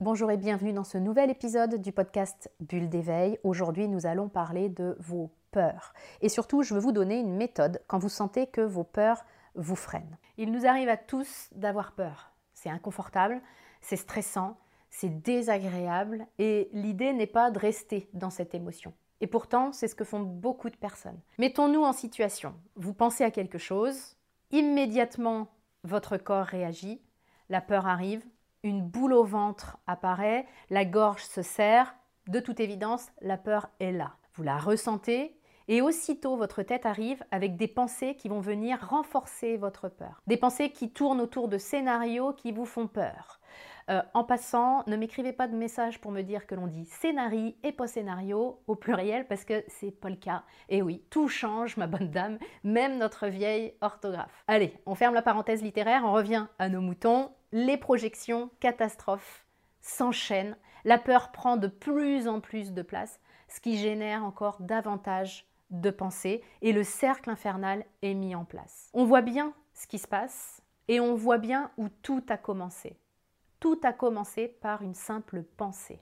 Bonjour et bienvenue dans ce nouvel épisode du podcast Bulle d'éveil. Aujourd'hui, nous allons parler de vos peurs. Et surtout, je veux vous donner une méthode quand vous sentez que vos peurs vous freinent. Il nous arrive à tous d'avoir peur. C'est inconfortable, c'est stressant, c'est désagréable et l'idée n'est pas de rester dans cette émotion. Et pourtant, c'est ce que font beaucoup de personnes. Mettons-nous en situation. Vous pensez à quelque chose, immédiatement votre corps réagit, la peur arrive, une boule au ventre apparaît, la gorge se serre, de toute évidence, la peur est là. Vous la ressentez et aussitôt votre tête arrive avec des pensées qui vont venir renforcer votre peur. Des pensées qui tournent autour de scénarios qui vous font peur. Euh, en passant, ne m'écrivez pas de message pour me dire que l'on dit scénarii et pas scénario au pluriel parce que c'est pas le cas. Et oui, tout change, ma bonne dame, même notre vieille orthographe. Allez, on ferme la parenthèse littéraire, on revient à nos moutons les projections catastrophes s'enchaînent, la peur prend de plus en plus de place, ce qui génère encore davantage de pensées et le cercle infernal est mis en place. On voit bien ce qui se passe et on voit bien où tout a commencé. Tout a commencé par une simple pensée.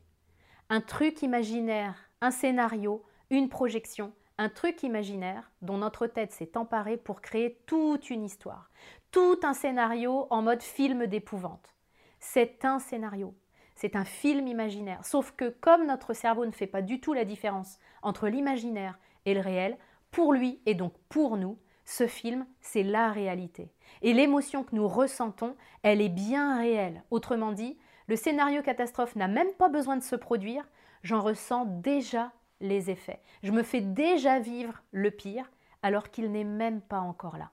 Un truc imaginaire, un scénario, une projection, un truc imaginaire dont notre tête s'est emparée pour créer toute une histoire, tout un scénario en mode film d'épouvante. C'est un scénario, c'est un film imaginaire, sauf que comme notre cerveau ne fait pas du tout la différence entre l'imaginaire et le réel, pour lui et donc pour nous, ce film, c'est la réalité. Et l'émotion que nous ressentons, elle est bien réelle. Autrement dit, le scénario catastrophe n'a même pas besoin de se produire, j'en ressens déjà les effets. Je me fais déjà vivre le pire alors qu'il n'est même pas encore là.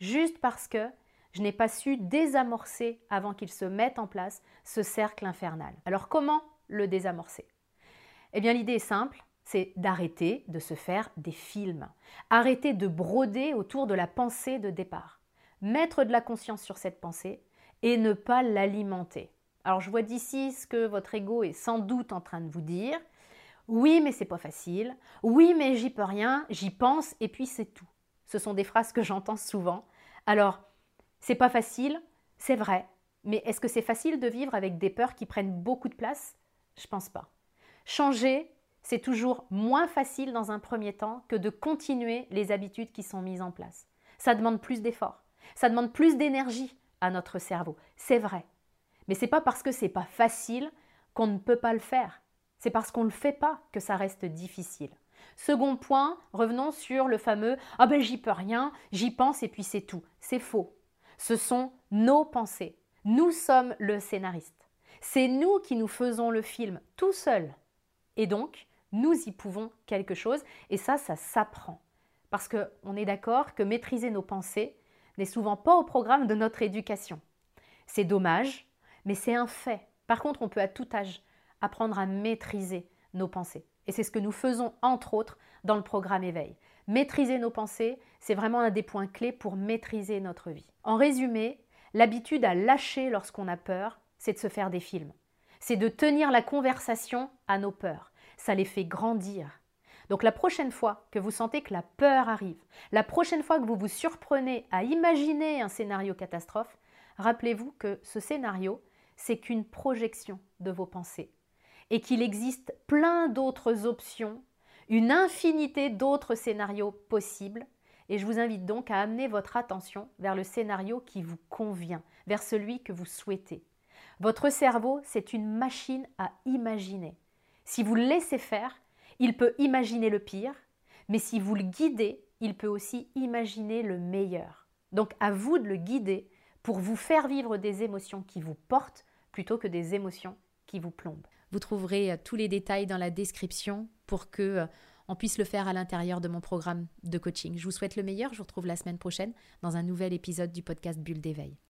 Juste parce que je n'ai pas su désamorcer avant qu'il se mette en place ce cercle infernal. Alors comment le désamorcer? Eh bien l'idée est simple, c'est d'arrêter de se faire des films, arrêter de broder autour de la pensée de départ, mettre de la conscience sur cette pensée et ne pas l'alimenter. Alors je vois d'ici ce que votre ego est sans doute en train de vous dire, oui, mais c'est pas facile. Oui, mais j'y peux rien. J'y pense et puis c'est tout. Ce sont des phrases que j'entends souvent. Alors, c'est pas facile, c'est vrai. Mais est-ce que c'est facile de vivre avec des peurs qui prennent beaucoup de place? Je pense pas. Changer, c'est toujours moins facile dans un premier temps que de continuer les habitudes qui sont mises en place. Ça demande plus d'efforts, ça demande plus d'énergie à notre cerveau. C'est vrai. Mais c'est pas parce que c'est pas facile qu'on ne peut pas le faire. C'est parce qu'on ne le fait pas que ça reste difficile. Second point, revenons sur le fameux Ah ben j'y peux rien, j'y pense et puis c'est tout. C'est faux. Ce sont nos pensées. Nous sommes le scénariste. C'est nous qui nous faisons le film tout seul. Et donc, nous y pouvons quelque chose et ça, ça s'apprend. Parce qu'on est d'accord que maîtriser nos pensées n'est souvent pas au programme de notre éducation. C'est dommage, mais c'est un fait. Par contre, on peut à tout âge apprendre à maîtriser nos pensées. Et c'est ce que nous faisons entre autres dans le programme éveil. Maîtriser nos pensées, c'est vraiment un des points clés pour maîtriser notre vie. En résumé, l'habitude à lâcher lorsqu'on a peur, c'est de se faire des films. C'est de tenir la conversation à nos peurs. Ça les fait grandir. Donc la prochaine fois que vous sentez que la peur arrive, la prochaine fois que vous vous surprenez à imaginer un scénario catastrophe, rappelez-vous que ce scénario, c'est qu'une projection de vos pensées et qu'il existe plein d'autres options, une infinité d'autres scénarios possibles. Et je vous invite donc à amener votre attention vers le scénario qui vous convient, vers celui que vous souhaitez. Votre cerveau, c'est une machine à imaginer. Si vous le laissez faire, il peut imaginer le pire, mais si vous le guidez, il peut aussi imaginer le meilleur. Donc à vous de le guider pour vous faire vivre des émotions qui vous portent plutôt que des émotions qui vous plombent. Vous trouverez euh, tous les détails dans la description pour que euh, on puisse le faire à l'intérieur de mon programme de coaching. Je vous souhaite le meilleur. Je vous retrouve la semaine prochaine dans un nouvel épisode du podcast Bulle d'éveil.